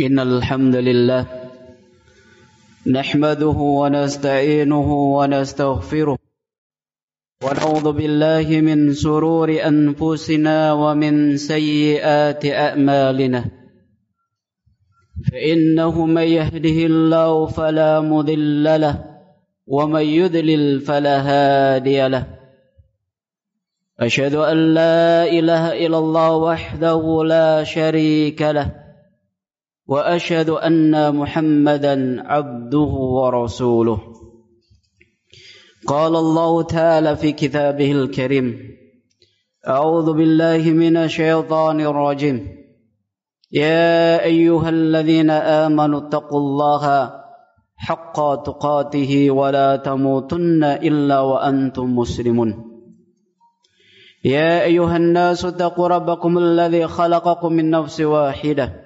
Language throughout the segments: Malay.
إن الحمد لله نحمده ونستعينه ونستغفره ونعوذ بالله من سرور أنفسنا ومن سيئات أعمالنا فإنه من يهده الله فلا مضل له ومن يذلل فلا هادي له أشهد أن لا إله إلا الله وحده لا شريك له وأشهد أن محمدا عبده ورسوله. قال الله تعالى في كتابه الكريم أعوذ بالله من الشيطان الرجيم. يا أيها الذين آمنوا اتقوا الله حق تقاته ولا تموتن إلا وأنتم مسلمون. يا أيها الناس اتقوا ربكم الذي خلقكم من نفس واحدة.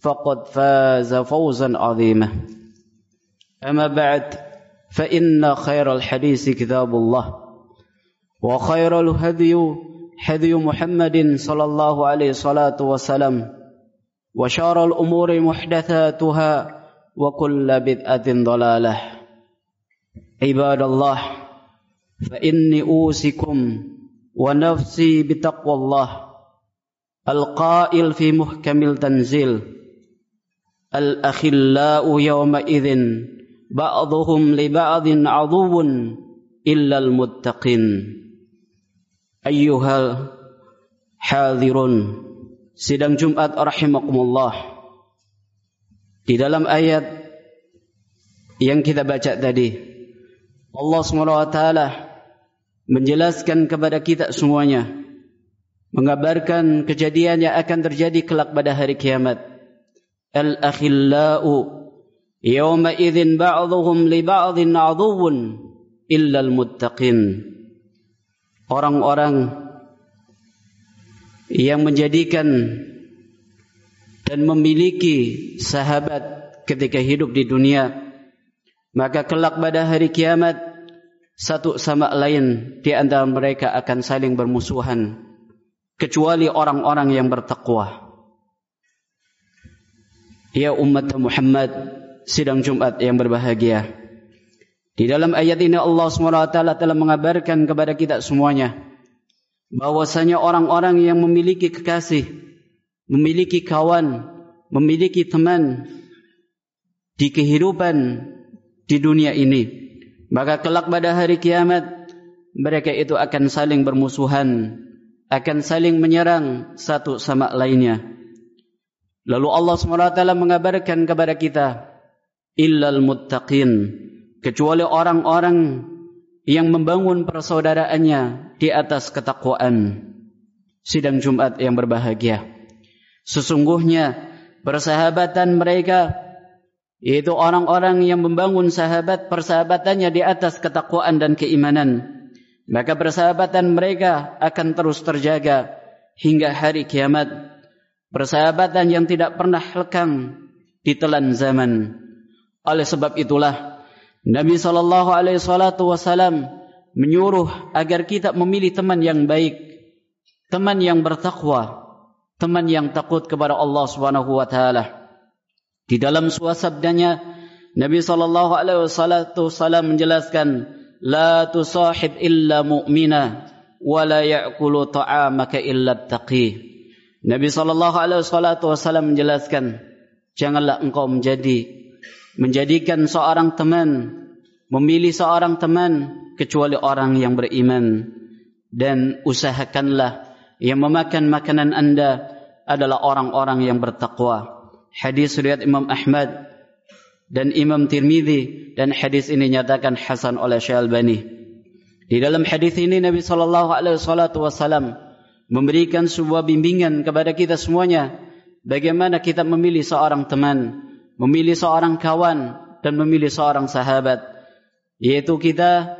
فقد فاز فوزا عظيما. أما بعد فإن خير الحديث كتاب الله وخير الهدي هدي محمد صلى الله عليه الصلاة والسلام وشار الأمور محدثاتها وكل بدعة ضلالة. عباد الله فإني أوصيكم ونفسي بتقوى الله القائل في محكم التنزيل الأخلاء يومئذ بعضهم لبعض عضو إلا المتقين أيها الحاضرون sidang Jumat rahimakumullah di dalam ayat yang kita baca tadi Allah SWT menjelaskan kepada kita semuanya mengabarkan kejadian yang akan terjadi kelak pada hari kiamat الأخلاء يومئذ بعضهم لبعض عضو إلا المتقين orang-orang yang menjadikan dan memiliki sahabat ketika hidup di dunia maka kelak pada hari kiamat satu sama lain di antara mereka akan saling bermusuhan kecuali orang-orang yang bertakwa Ya umat Muhammad sidang Jumat yang berbahagia. Di dalam ayat ini Allah SWT telah mengabarkan kepada kita semuanya bahwasanya orang-orang yang memiliki kekasih, memiliki kawan, memiliki teman di kehidupan di dunia ini, maka kelak pada hari kiamat mereka itu akan saling bermusuhan, akan saling menyerang satu sama lainnya. Lalu Allah SWT mengabarkan kepada kita illal muttaqin kecuali orang-orang yang membangun persaudaraannya di atas ketakwaan. Sidang Jumat yang berbahagia. Sesungguhnya persahabatan mereka yaitu orang-orang yang membangun sahabat persahabatannya di atas ketakwaan dan keimanan. Maka persahabatan mereka akan terus terjaga hingga hari kiamat persahabatan yang tidak pernah lekang di telan zaman. Oleh sebab itulah Nabi sallallahu alaihi wasallam menyuruh agar kita memilih teman yang baik, teman yang bertakwa, teman yang takut kepada Allah Subhanahu wa taala. Di dalam suasabdanya Nabi sallallahu alaihi wasallam menjelaskan la tusahib illa mu'mina wa la ya'kulu ta'amaka illa taqi. Nabi sallallahu alaihi wasallam menjelaskan janganlah engkau menjadi menjadikan seorang teman memilih seorang teman kecuali orang yang beriman dan usahakanlah yang memakan makanan anda adalah orang-orang yang bertakwa. Hadis riwayat Imam Ahmad dan Imam Tirmizi dan hadis ini nyatakan hasan oleh Syalbani. Di dalam hadis ini Nabi sallallahu alaihi wasallam memberikan sebuah bimbingan kepada kita semuanya bagaimana kita memilih seorang teman, memilih seorang kawan dan memilih seorang sahabat. Yaitu kita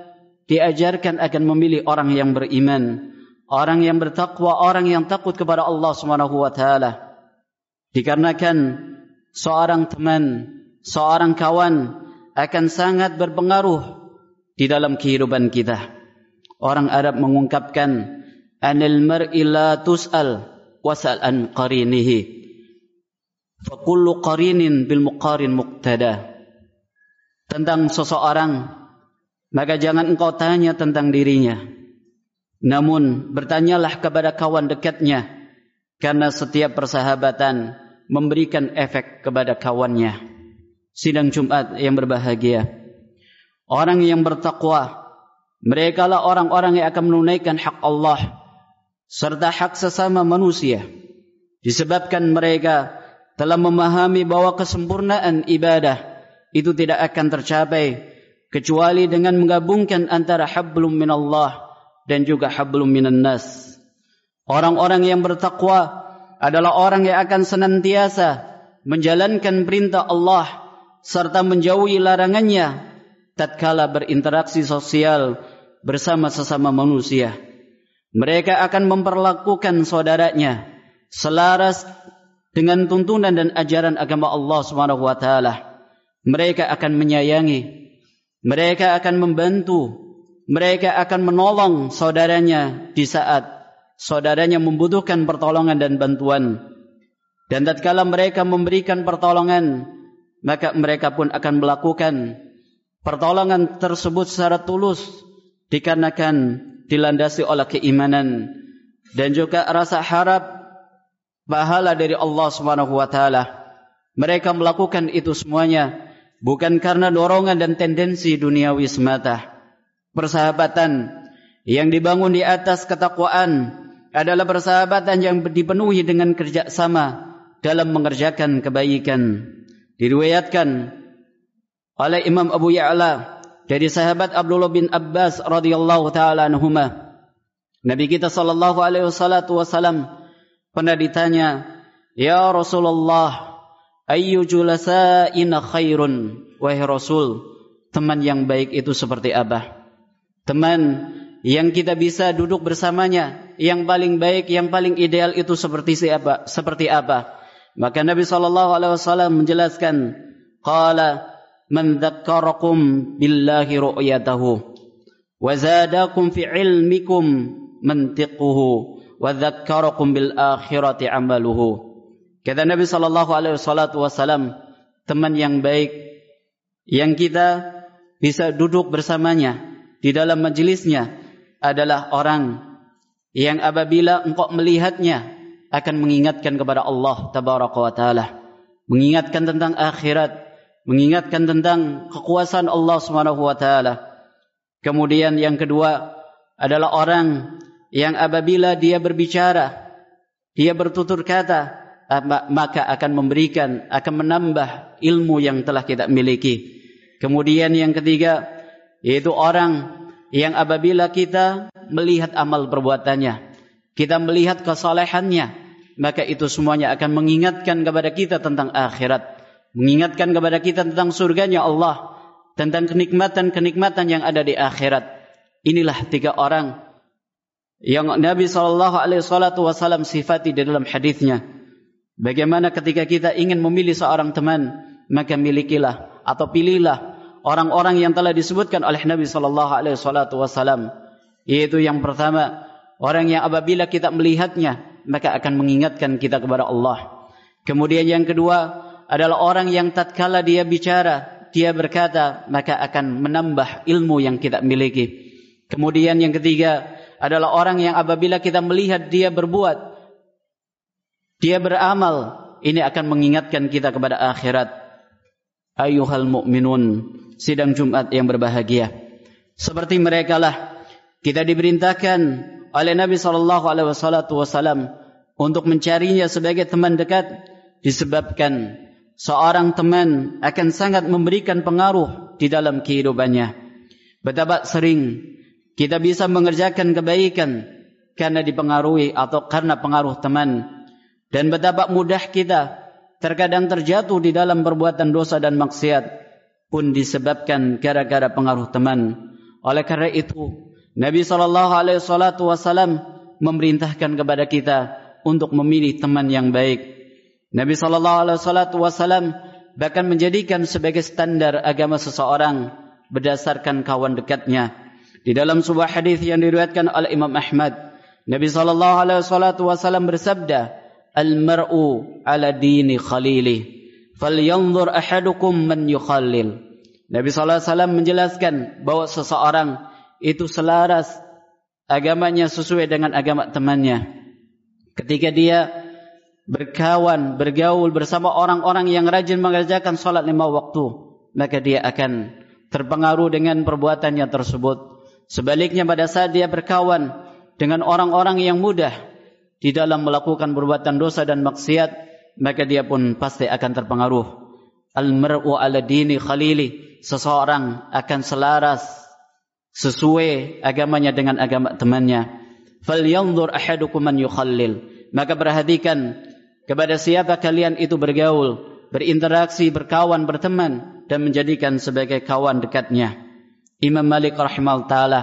diajarkan akan memilih orang yang beriman, orang yang bertakwa, orang yang takut kepada Allah Subhanahu wa taala. Dikarenakan seorang teman, seorang kawan akan sangat berpengaruh di dalam kehidupan kita. Orang Arab mengungkapkan anil mar'i la tus'al wasal an qarinihi. Fa kullu qarinin bil muqarin muqtada. Tentang seseorang maka jangan engkau tanya tentang dirinya. Namun bertanyalah kepada kawan dekatnya karena setiap persahabatan memberikan efek kepada kawannya. Sidang Jumat yang berbahagia. Orang yang bertakwa mereka lah orang-orang yang akan menunaikan hak Allah serta hak sesama manusia. Disebabkan mereka telah memahami bahwa kesempurnaan ibadah itu tidak akan tercapai kecuali dengan menggabungkan antara hablum minallah dan juga hablum minan nas orang-orang yang bertakwa adalah orang yang akan senantiasa menjalankan perintah Allah serta menjauhi larangannya tatkala berinteraksi sosial bersama sesama manusia mereka akan memperlakukan saudaranya selaras dengan tuntunan dan ajaran agama Allah Subhanahu wa taala. Mereka akan menyayangi, mereka akan membantu, mereka akan menolong saudaranya di saat saudaranya membutuhkan pertolongan dan bantuan. Dan tatkala mereka memberikan pertolongan, maka mereka pun akan melakukan pertolongan tersebut secara tulus dikarenakan dilandasi oleh keimanan dan juga rasa harap pahala dari Allah Subhanahu wa taala. Mereka melakukan itu semuanya bukan karena dorongan dan tendensi duniawi semata. Persahabatan yang dibangun di atas ketakwaan adalah persahabatan yang dipenuhi dengan kerjasama dalam mengerjakan kebaikan. Diriwayatkan oleh Imam Abu Ya'la dari sahabat Abdullah bin Abbas radhiyallahu taala anhuma Nabi kita sallallahu alaihi wasallam pernah ditanya ya Rasulullah ayyu julasa'ina khairun? Wahai Rasul teman yang baik itu seperti apa teman yang kita bisa duduk bersamanya yang paling baik yang paling ideal itu seperti siapa seperti apa maka Nabi sallallahu alaihi wasallam menjelaskan qala man dzakkarakum billahi ru'yatahu wa zadakum fi ilmikum mantiquhu wa dzakkarakum bil akhirati amaluhu. Kata Nabi sallallahu alaihi wasallam teman yang baik yang kita bisa duduk bersamanya di dalam majelisnya adalah orang yang apabila engkau melihatnya akan mengingatkan kepada Allah tabaraka wa taala mengingatkan tentang akhirat mengingatkan tentang kekuasaan Allah Subhanahu wa taala. Kemudian yang kedua adalah orang yang apabila dia berbicara, dia bertutur kata, maka akan memberikan, akan menambah ilmu yang telah kita miliki. Kemudian yang ketiga yaitu orang yang apabila kita melihat amal perbuatannya, kita melihat kesalehannya, maka itu semuanya akan mengingatkan kepada kita tentang akhirat mengingatkan kepada kita tentang surganya Allah tentang kenikmatan-kenikmatan yang ada di akhirat. Inilah tiga orang yang Nabi sallallahu alaihi wasallam sifati di dalam hadisnya. Bagaimana ketika kita ingin memilih seorang teman maka milikilah atau pilihlah orang-orang yang telah disebutkan oleh Nabi sallallahu alaihi wasallam. Yaitu yang pertama orang yang apabila kita melihatnya maka akan mengingatkan kita kepada Allah. Kemudian yang kedua adalah orang yang tatkala dia bicara, dia berkata, maka akan menambah ilmu yang kita miliki. Kemudian yang ketiga adalah orang yang apabila kita melihat dia berbuat, dia beramal, ini akan mengingatkan kita kepada akhirat. Ayuhal mu'minun, sidang Jumat yang berbahagia. Seperti mereka lah, kita diperintahkan oleh Nabi SAW untuk mencarinya sebagai teman dekat disebabkan seorang teman akan sangat memberikan pengaruh di dalam kehidupannya. Betapa sering kita bisa mengerjakan kebaikan karena dipengaruhi atau karena pengaruh teman. dan betapa mudah kita terkadang terjatuh di dalam perbuatan dosa dan maksiat pun disebabkan gara-gara pengaruh teman. Oleh karena itu, Nabi sallallahu alaihi wasallam memerintahkan kepada kita untuk memilih teman yang baik. Nabi wasallam bahkan menjadikan sebagai standar agama seseorang berdasarkan kawan dekatnya. Di dalam sebuah hadis yang diriwayatkan oleh Imam Ahmad, Nabi wasallam bersabda, al-mar'u ala dini khalili falyanzur ahadukum man yukhallil Nabi wasallam menjelaskan bahwa seseorang itu selaras agamanya sesuai dengan agama temannya ketika dia berkawan bergaul bersama orang-orang yang rajin mengerjakan salat lima waktu maka dia akan terpengaruh dengan perbuatannya tersebut. Sebaliknya pada saat dia berkawan dengan orang-orang yang mudah di dalam melakukan perbuatan dosa dan maksiat maka dia pun pasti akan terpengaruh. Al mar'u ala dini khalili seseorang akan selaras sesuai agamanya dengan agama temannya. Fal yanzur ahadukum man yukhallil. Maka perhatikan kepada siapa kalian itu bergaul berinteraksi berkawan berteman dan menjadikan sebagai kawan dekatnya. Imam Malik rahimahullah taala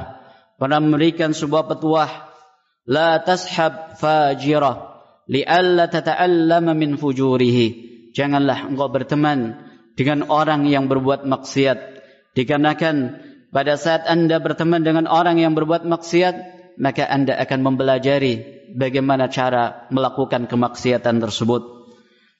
pernah memberikan sebuah petuah la tashab fajira li'alla tata'allama min fujurihi. Janganlah engkau berteman dengan orang yang berbuat maksiat. Dikarenakan pada saat anda berteman dengan orang yang berbuat maksiat maka anda akan mempelajari bagaimana cara melakukan kemaksiatan tersebut.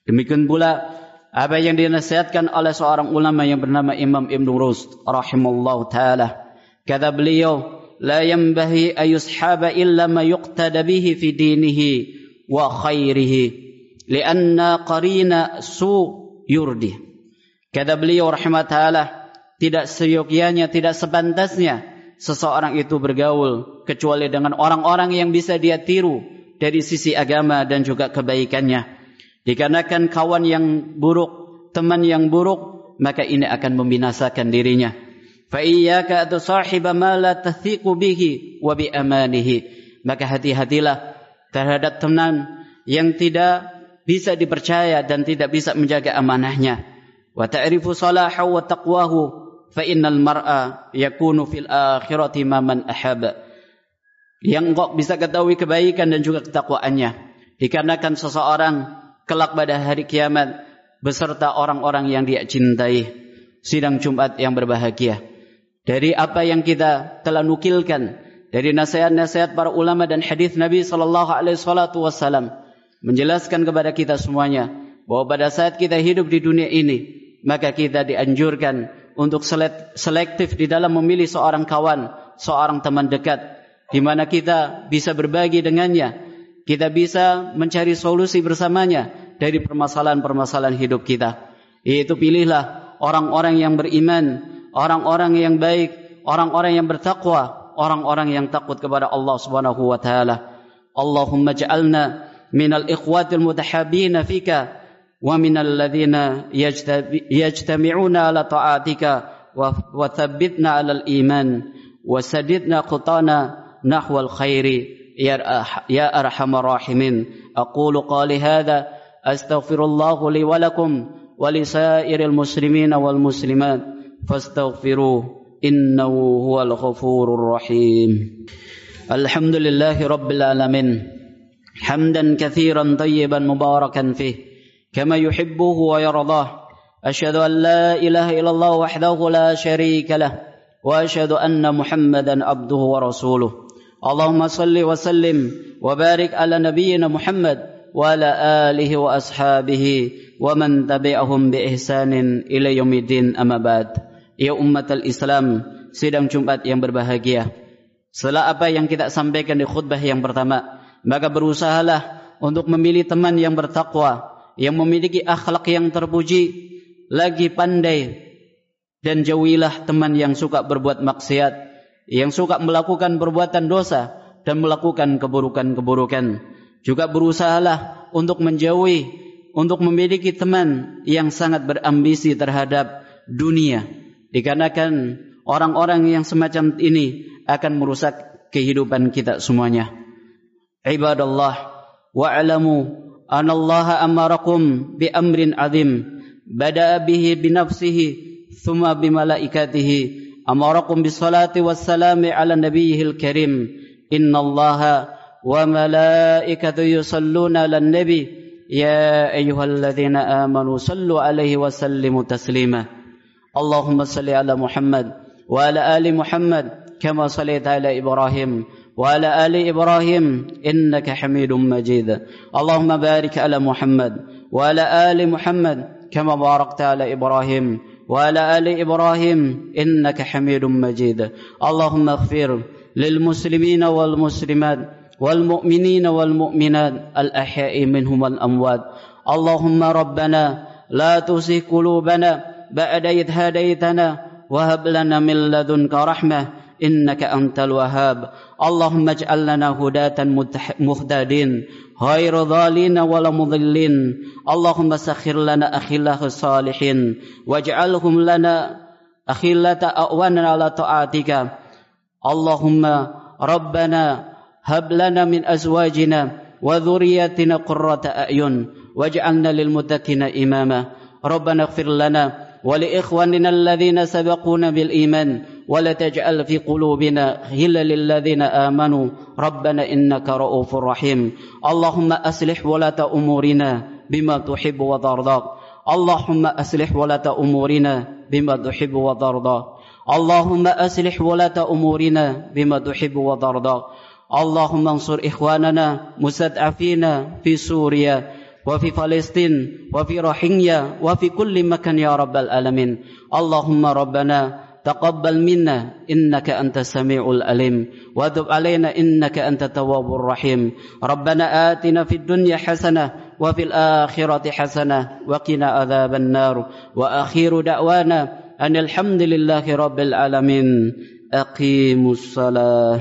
Demikian pula apa yang dinasihatkan oleh seorang ulama yang bernama Imam Ibn Rushd rahimallahu taala. Kata beliau, "La yanbahi ayushaba illa ma yuqtada bihi fi dinihi wa khairihi, lianna qarina su yurdi." Kata beliau rahimah taala, tidak seyogianya, tidak sepantasnya seseorang itu bergaul kecuali dengan orang-orang yang bisa dia tiru dari sisi agama dan juga kebaikannya. Dikarenakan kawan yang buruk, teman yang buruk, maka ini akan membinasakan dirinya. Fa iyyaka atusahiba ma la tathiqu bihi wa bi amanihi. Maka hati-hatilah terhadap teman yang tidak bisa dipercaya dan tidak bisa menjaga amanahnya. Wa ta'rifu salahu wa taqwahu fa innal mar'a yakunu fil akhirati man ahab. Yang engkau bisa ketahui kebaikan dan juga ketakwaannya. Dikarenakan seseorang kelak pada hari kiamat beserta orang-orang yang dia cintai. Sidang Jumat yang berbahagia. Dari apa yang kita telah nukilkan dari nasihat-nasihat para ulama dan hadis Nabi sallallahu alaihi wasallam menjelaskan kepada kita semuanya bahwa pada saat kita hidup di dunia ini maka kita dianjurkan untuk selektif di dalam memilih seorang kawan, seorang teman dekat di mana kita bisa berbagi dengannya, kita bisa mencari solusi bersamanya dari permasalahan-permasalahan hidup kita. Yaitu pilihlah orang-orang yang beriman, orang-orang yang baik, orang-orang yang bertakwa, orang-orang yang takut kepada Allah Subhanahu wa taala. Allahumma ja'alna minal ikhwatil mutahabbina fika ومن الذين يجتمعون على طاعتك وثبتنا على الإيمان وسددنا خطانا نحو الخير. يا أرحم الراحمين. أقول قولي هذا أستغفر الله لي ولكم ولسائر المسلمين والمسلمات فاستغفروه إنه هو الغفور الرحيم. الحمد لله رب العالمين. حمدا كثيرا طيبا مباركا فيه. كما يحبه ويرضاه. أشهد أن لا إله إلا الله وحده لا شريك له وأشهد أن محمدا عبده ورسوله. اللهم صل وسلم وبارك على نبينا محمد وعلى آله وأصحابه ومن تبعهم بإحسان إلى يوم الدين. أما بعد Ya umat al-Islam Sidang Jumat yang berbahagia. Setelah apa yang kita sampaikan di khutbah yang pertama Maka berusahalah untuk memilih teman yang bertakwa. Yang memiliki akhlak yang terpuji Lagi pandai Dan jauhilah teman yang suka berbuat maksiat Yang suka melakukan perbuatan dosa Dan melakukan keburukan-keburukan Juga berusahalah untuk menjauhi Untuk memiliki teman yang sangat berambisi terhadap dunia Dikarenakan orang-orang yang semacam ini akan merusak kehidupan kita semuanya. Ibadallah wa'lamu أن الله أمركم بأمر عظيم بدأ به بنفسه ثم بملائكته. أمركم بالصلاة والسلام على نبيه الكريم. إن الله وملائكته يصلون على النبي. يا أيها الذين آمنوا صلوا عليه وسلموا تسليما. اللهم صل على محمد وعلى آل محمد كما صليت على إبراهيم. وعلى آل إبراهيم إنك حميد مجيد. اللهم بارك على محمد وعلى آل محمد كما باركت على إبراهيم وعلى آل إبراهيم إنك حميد مجيد. اللهم اغفر للمسلمين والمسلمات والمؤمنين والمؤمنات الأحياء منهم الأموات اللهم ربنا لا تزغ قلوبنا بعد إذ هديتنا وهب لنا من لدنك رحمة إنك أنت الوهاب. اللهم اجعل لنا هداة مهتدين غير ضالين ولا مضلين. اللهم سخر لنا أخلاق الصالحين. واجعلهم لنا أخلة أعوانا على طاعتك. اللهم ربنا هب لنا من أزواجنا وذرياتنا قرة أعين. واجعلنا للمتقين إماما. ربنا اغفر لنا ولإخواننا الذين سبقونا بالإيمان. ولا تجعل في قلوبنا غلا للذين آمنوا. ربنا إنك رؤوف رحيم. اللهم أصلح ولاة أمورنا بما تحب وترضى. اللهم أصلح ولاة أمورنا بما تحب وترضى. اللهم أصلح ولاة أمورنا بما تحب وترضى. اللهم انصر إخواننا مستضعفين في سوريا وفي فلسطين وفي روحينيا وفي كل مكان يا رب العالمين. اللهم ربنا تقبل منا إنك أنت السميع العليم وتب علينا إنك أنت التواب الرحيم. ربنا آتنا في الدنيا حسنة وفي الآخرة حسنة وقنا عذاب النار. وآخر دعوانا أن الحمد لله رب العالمين. أقيموا الصلاة.